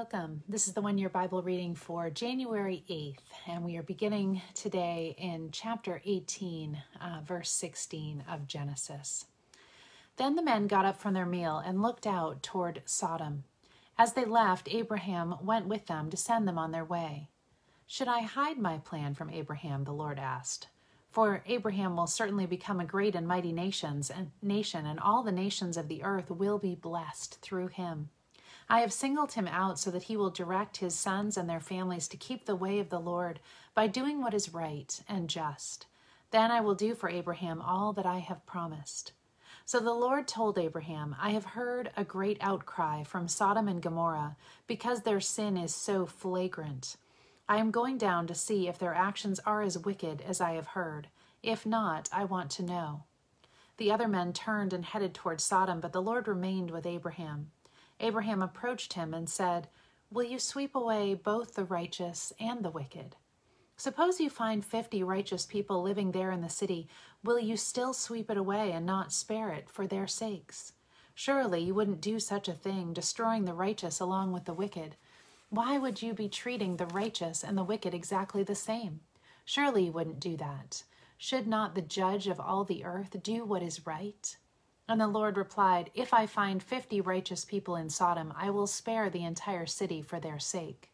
Welcome. This is the one year Bible reading for January 8th, and we are beginning today in chapter 18, uh, verse 16 of Genesis. Then the men got up from their meal and looked out toward Sodom. As they left, Abraham went with them to send them on their way. Should I hide my plan from Abraham? the Lord asked. For Abraham will certainly become a great and mighty nations and nation, and all the nations of the earth will be blessed through him. I have singled him out so that he will direct his sons and their families to keep the way of the Lord by doing what is right and just. Then I will do for Abraham all that I have promised. So the Lord told Abraham, I have heard a great outcry from Sodom and Gomorrah because their sin is so flagrant. I am going down to see if their actions are as wicked as I have heard. If not, I want to know. The other men turned and headed toward Sodom, but the Lord remained with Abraham. Abraham approached him and said, Will you sweep away both the righteous and the wicked? Suppose you find fifty righteous people living there in the city. Will you still sweep it away and not spare it for their sakes? Surely you wouldn't do such a thing, destroying the righteous along with the wicked. Why would you be treating the righteous and the wicked exactly the same? Surely you wouldn't do that. Should not the judge of all the earth do what is right? And the Lord replied, If I find fifty righteous people in Sodom, I will spare the entire city for their sake.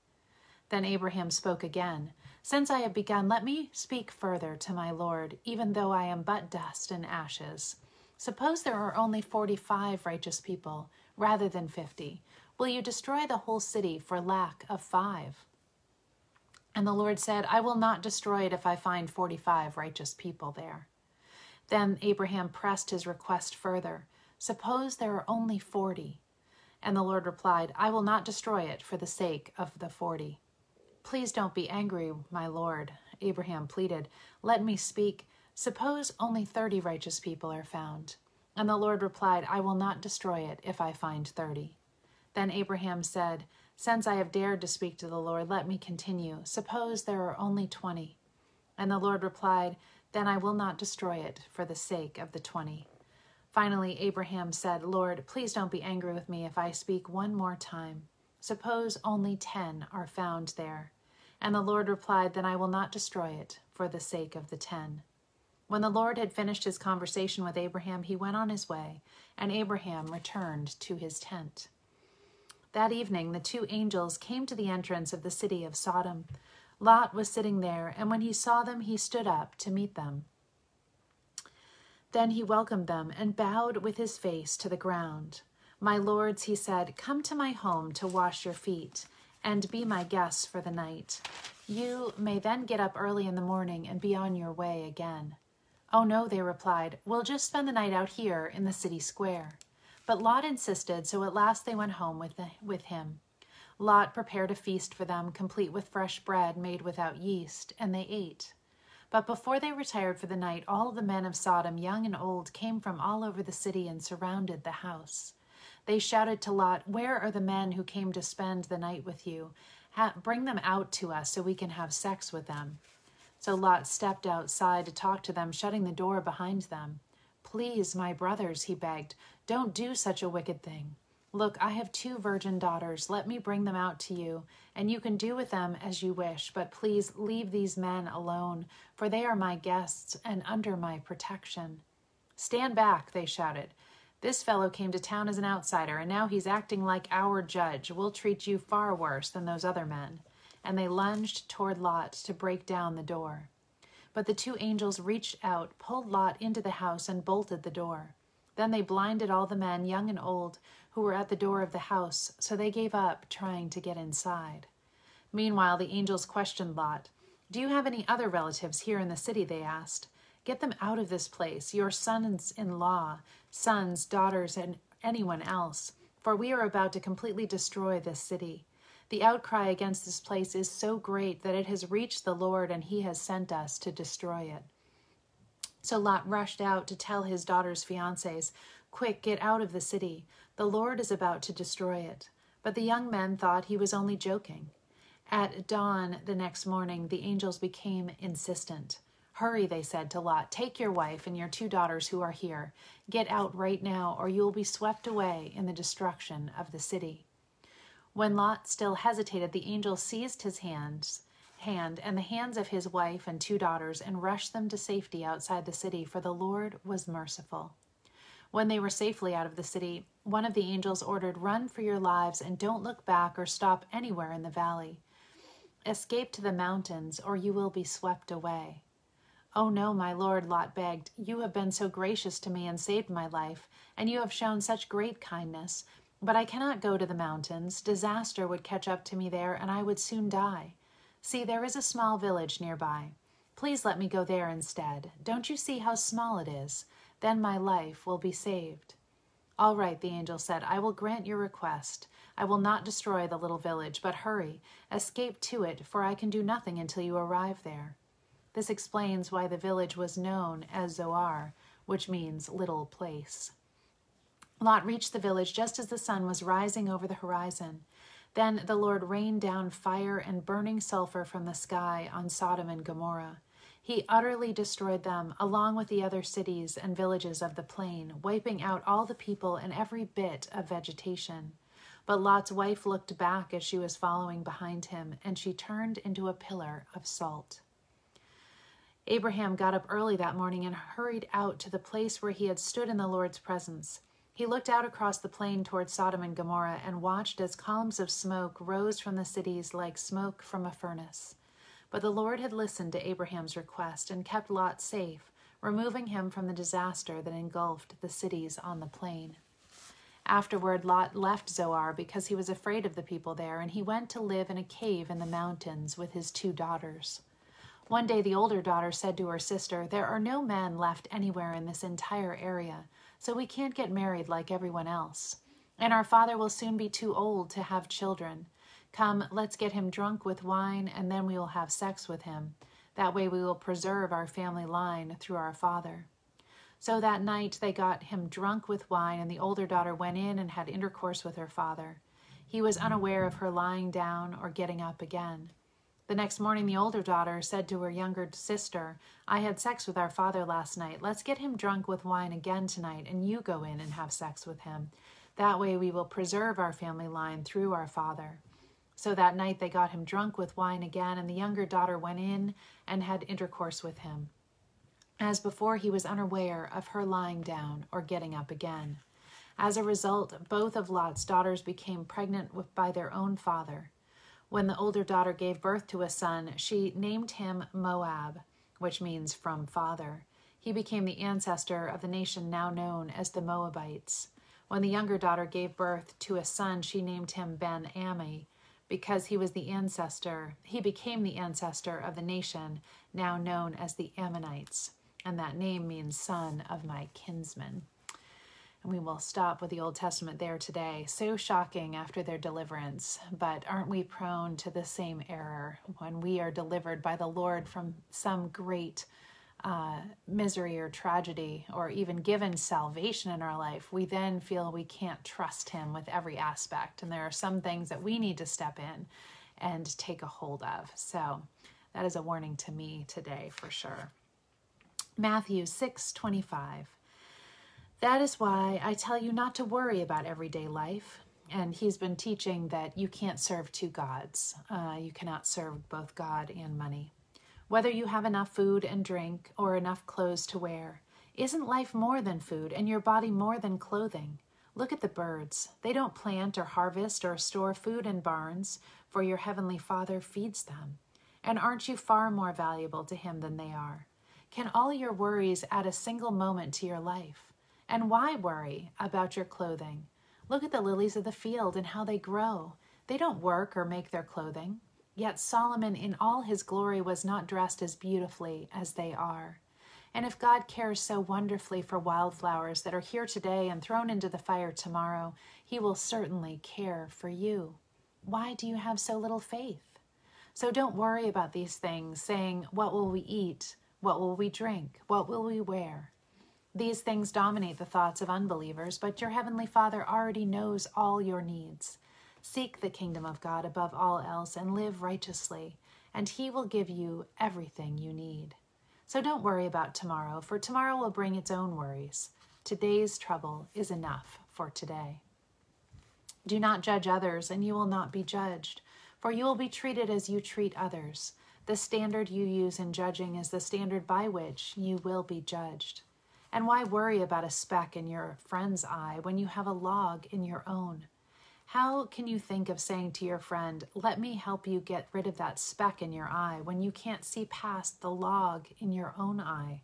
Then Abraham spoke again, Since I have begun, let me speak further to my Lord, even though I am but dust and ashes. Suppose there are only forty five righteous people, rather than fifty. Will you destroy the whole city for lack of five? And the Lord said, I will not destroy it if I find forty five righteous people there. Then Abraham pressed his request further. Suppose there are only forty. And the Lord replied, I will not destroy it for the sake of the forty. Please don't be angry, my Lord, Abraham pleaded. Let me speak. Suppose only thirty righteous people are found. And the Lord replied, I will not destroy it if I find thirty. Then Abraham said, Since I have dared to speak to the Lord, let me continue. Suppose there are only twenty. And the Lord replied, then I will not destroy it for the sake of the twenty. Finally, Abraham said, Lord, please don't be angry with me if I speak one more time. Suppose only ten are found there. And the Lord replied, Then I will not destroy it for the sake of the ten. When the Lord had finished his conversation with Abraham, he went on his way, and Abraham returned to his tent. That evening, the two angels came to the entrance of the city of Sodom. Lot was sitting there, and when he saw them, he stood up to meet them. Then he welcomed them and bowed with his face to the ground. My lords, he said, come to my home to wash your feet and be my guests for the night. You may then get up early in the morning and be on your way again. Oh, no, they replied, we'll just spend the night out here in the city square. But Lot insisted, so at last they went home with, the, with him. Lot prepared a feast for them, complete with fresh bread made without yeast, and they ate. But before they retired for the night, all the men of Sodom, young and old, came from all over the city and surrounded the house. They shouted to Lot, Where are the men who came to spend the night with you? Ha- bring them out to us so we can have sex with them. So Lot stepped outside to talk to them, shutting the door behind them. Please, my brothers, he begged, don't do such a wicked thing. Look, I have two virgin daughters. Let me bring them out to you, and you can do with them as you wish. But please leave these men alone, for they are my guests and under my protection. Stand back, they shouted. This fellow came to town as an outsider, and now he's acting like our judge. We'll treat you far worse than those other men. And they lunged toward Lot to break down the door. But the two angels reached out, pulled Lot into the house, and bolted the door. Then they blinded all the men, young and old, who were at the door of the house, so they gave up trying to get inside. Meanwhile, the angels questioned Lot. Do you have any other relatives here in the city? They asked. Get them out of this place, your sons in law, sons, daughters, and anyone else, for we are about to completely destroy this city. The outcry against this place is so great that it has reached the Lord, and he has sent us to destroy it. So Lot rushed out to tell his daughter's fiancés, Quick, get out of the city. The Lord is about to destroy it. But the young men thought he was only joking. At dawn the next morning, the angels became insistent. Hurry, they said to Lot, take your wife and your two daughters who are here. Get out right now, or you will be swept away in the destruction of the city. When Lot still hesitated, the angel seized his hands, hand and the hands of his wife and two daughters and rushed them to safety outside the city, for the Lord was merciful. When they were safely out of the city, one of the angels ordered, Run for your lives and don't look back or stop anywhere in the valley. Escape to the mountains, or you will be swept away. Oh no, my lord, Lot begged. You have been so gracious to me and saved my life, and you have shown such great kindness. But I cannot go to the mountains. Disaster would catch up to me there, and I would soon die. See, there is a small village nearby. Please let me go there instead. Don't you see how small it is? Then my life will be saved. All right, the angel said, I will grant your request. I will not destroy the little village, but hurry, escape to it, for I can do nothing until you arrive there. This explains why the village was known as Zoar, which means little place. Lot reached the village just as the sun was rising over the horizon. Then the Lord rained down fire and burning sulfur from the sky on Sodom and Gomorrah. He utterly destroyed them, along with the other cities and villages of the plain, wiping out all the people and every bit of vegetation. But Lot's wife looked back as she was following behind him, and she turned into a pillar of salt. Abraham got up early that morning and hurried out to the place where he had stood in the Lord's presence. He looked out across the plain toward Sodom and Gomorrah and watched as columns of smoke rose from the cities like smoke from a furnace. But the Lord had listened to Abraham's request and kept Lot safe, removing him from the disaster that engulfed the cities on the plain. Afterward, Lot left Zoar because he was afraid of the people there, and he went to live in a cave in the mountains with his two daughters. One day the older daughter said to her sister, There are no men left anywhere in this entire area, so we can't get married like everyone else. And our father will soon be too old to have children. Come, let's get him drunk with wine, and then we will have sex with him. That way we will preserve our family line through our father. So that night they got him drunk with wine, and the older daughter went in and had intercourse with her father. He was unaware of her lying down or getting up again. The next morning, the older daughter said to her younger sister, I had sex with our father last night. Let's get him drunk with wine again tonight, and you go in and have sex with him. That way we will preserve our family line through our father. So that night they got him drunk with wine again, and the younger daughter went in and had intercourse with him. As before, he was unaware of her lying down or getting up again. As a result, both of Lot's daughters became pregnant with, by their own father. When the older daughter gave birth to a son, she named him Moab, which means from father. He became the ancestor of the nation now known as the Moabites. When the younger daughter gave birth to a son, she named him Ben Ammi, because he was the ancestor. He became the ancestor of the nation now known as the Ammonites, and that name means son of my kinsman. And we will stop with the Old Testament there today. So shocking after their deliverance, but aren't we prone to the same error when we are delivered by the Lord from some great uh, misery or tragedy, or even given salvation in our life? We then feel we can't trust Him with every aspect. And there are some things that we need to step in and take a hold of. So that is a warning to me today for sure. Matthew 6 25. That is why I tell you not to worry about everyday life. And he's been teaching that you can't serve two gods. Uh, you cannot serve both God and money. Whether you have enough food and drink or enough clothes to wear, isn't life more than food and your body more than clothing? Look at the birds. They don't plant or harvest or store food in barns, for your heavenly Father feeds them. And aren't you far more valuable to Him than they are? Can all your worries add a single moment to your life? And why worry about your clothing? Look at the lilies of the field and how they grow. They don't work or make their clothing. Yet Solomon in all his glory was not dressed as beautifully as they are. And if God cares so wonderfully for wildflowers that are here today and thrown into the fire tomorrow, he will certainly care for you. Why do you have so little faith? So don't worry about these things, saying, What will we eat? What will we drink? What will we wear? These things dominate the thoughts of unbelievers, but your heavenly Father already knows all your needs. Seek the kingdom of God above all else and live righteously, and He will give you everything you need. So don't worry about tomorrow, for tomorrow will bring its own worries. Today's trouble is enough for today. Do not judge others, and you will not be judged, for you will be treated as you treat others. The standard you use in judging is the standard by which you will be judged. And why worry about a speck in your friend's eye when you have a log in your own? How can you think of saying to your friend, Let me help you get rid of that speck in your eye, when you can't see past the log in your own eye?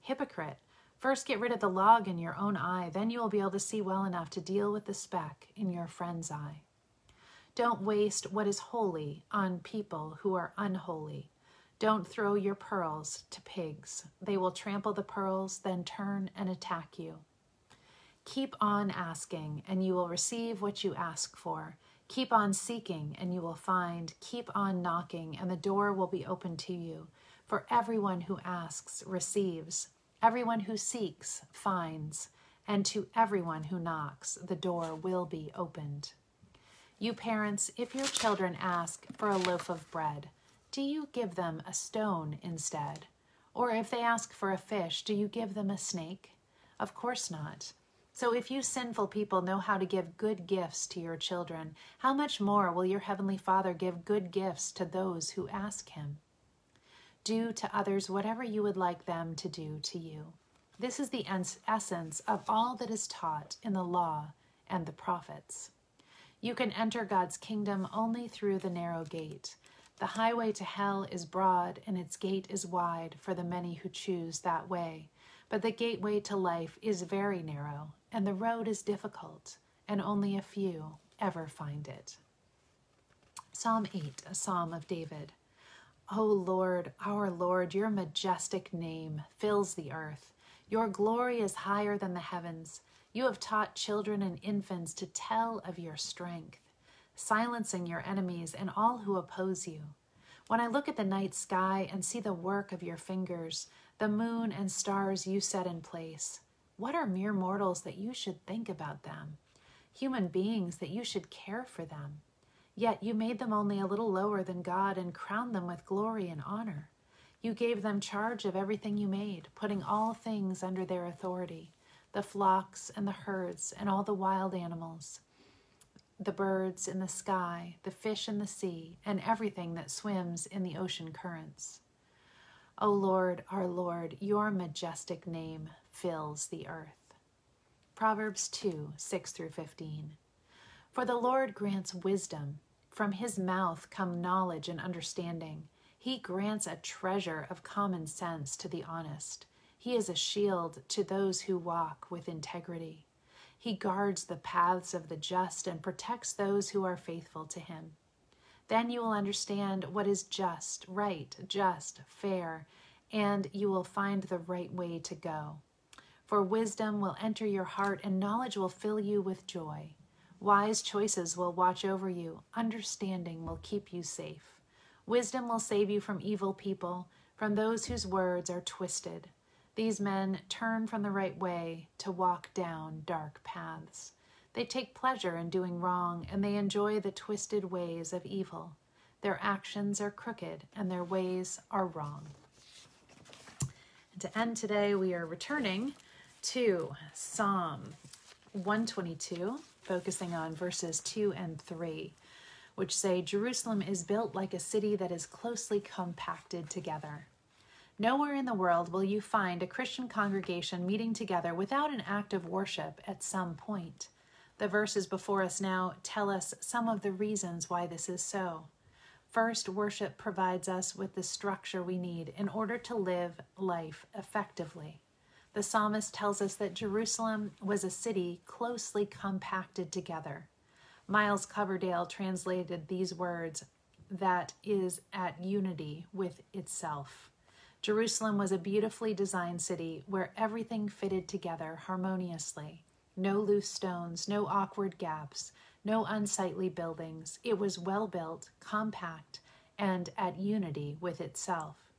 Hypocrite, first get rid of the log in your own eye, then you will be able to see well enough to deal with the speck in your friend's eye. Don't waste what is holy on people who are unholy. Don't throw your pearls to pigs. They will trample the pearls, then turn and attack you. Keep on asking, and you will receive what you ask for. Keep on seeking, and you will find. Keep on knocking, and the door will be open to you. For everyone who asks receives, everyone who seeks finds, and to everyone who knocks, the door will be opened. You parents, if your children ask for a loaf of bread, do you give them a stone instead? Or if they ask for a fish, do you give them a snake? Of course not. So, if you sinful people know how to give good gifts to your children, how much more will your Heavenly Father give good gifts to those who ask Him? Do to others whatever you would like them to do to you. This is the essence of all that is taught in the law and the prophets. You can enter God's kingdom only through the narrow gate. The highway to hell is broad, and its gate is wide for the many who choose that way. But the gateway to life is very narrow, and the road is difficult, and only a few ever find it. Psalm 8, a psalm of David. O Lord, our Lord, your majestic name fills the earth. Your glory is higher than the heavens. You have taught children and infants to tell of your strength, silencing your enemies and all who oppose you. When I look at the night sky and see the work of your fingers, the moon and stars you set in place. What are mere mortals that you should think about them? Human beings that you should care for them. Yet you made them only a little lower than God and crowned them with glory and honor. You gave them charge of everything you made, putting all things under their authority the flocks and the herds and all the wild animals, the birds in the sky, the fish in the sea, and everything that swims in the ocean currents. O Lord, our Lord, your majestic name fills the earth. Proverbs 2 6 through 15. For the Lord grants wisdom, from his mouth come knowledge and understanding. He grants a treasure of common sense to the honest. He is a shield to those who walk with integrity. He guards the paths of the just and protects those who are faithful to him. Then you will understand what is just, right, just, fair, and you will find the right way to go. For wisdom will enter your heart, and knowledge will fill you with joy. Wise choices will watch over you, understanding will keep you safe. Wisdom will save you from evil people, from those whose words are twisted. These men turn from the right way to walk down dark paths. They take pleasure in doing wrong, and they enjoy the twisted ways of evil. Their actions are crooked, and their ways are wrong. And to end today, we are returning to Psalm 122, focusing on verses 2 and 3, which say Jerusalem is built like a city that is closely compacted together. Nowhere in the world will you find a Christian congregation meeting together without an act of worship at some point. The verses before us now tell us some of the reasons why this is so. First, worship provides us with the structure we need in order to live life effectively. The psalmist tells us that Jerusalem was a city closely compacted together. Miles Coverdale translated these words that is at unity with itself. Jerusalem was a beautifully designed city where everything fitted together harmoniously. No loose stones, no awkward gaps, no unsightly buildings. It was well built, compact, and at unity with itself.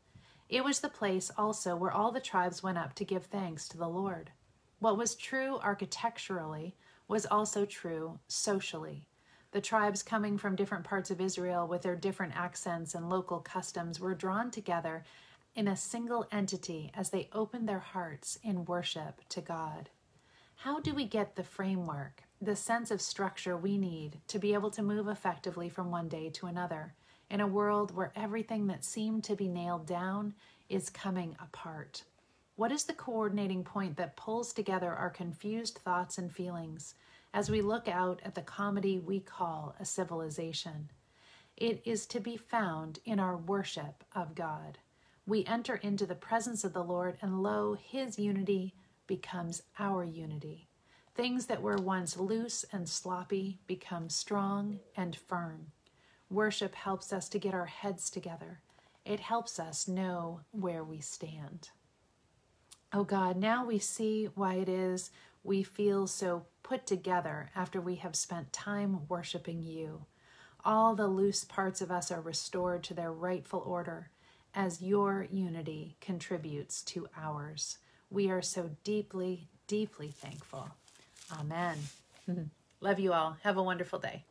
It was the place also where all the tribes went up to give thanks to the Lord. What was true architecturally was also true socially. The tribes coming from different parts of Israel with their different accents and local customs were drawn together in a single entity as they opened their hearts in worship to God. How do we get the framework, the sense of structure we need to be able to move effectively from one day to another in a world where everything that seemed to be nailed down is coming apart? What is the coordinating point that pulls together our confused thoughts and feelings as we look out at the comedy we call a civilization? It is to be found in our worship of God we enter into the presence of the Lord, and lo, his unity becomes our unity. Things that were once loose and sloppy become strong and firm. Worship helps us to get our heads together. It helps us know where we stand. Oh God, now we see why it is we feel so put together after we have spent time worshiping you. All the loose parts of us are restored to their rightful order as your unity contributes to ours. We are so deeply, deeply thankful. Amen. Love you all. Have a wonderful day.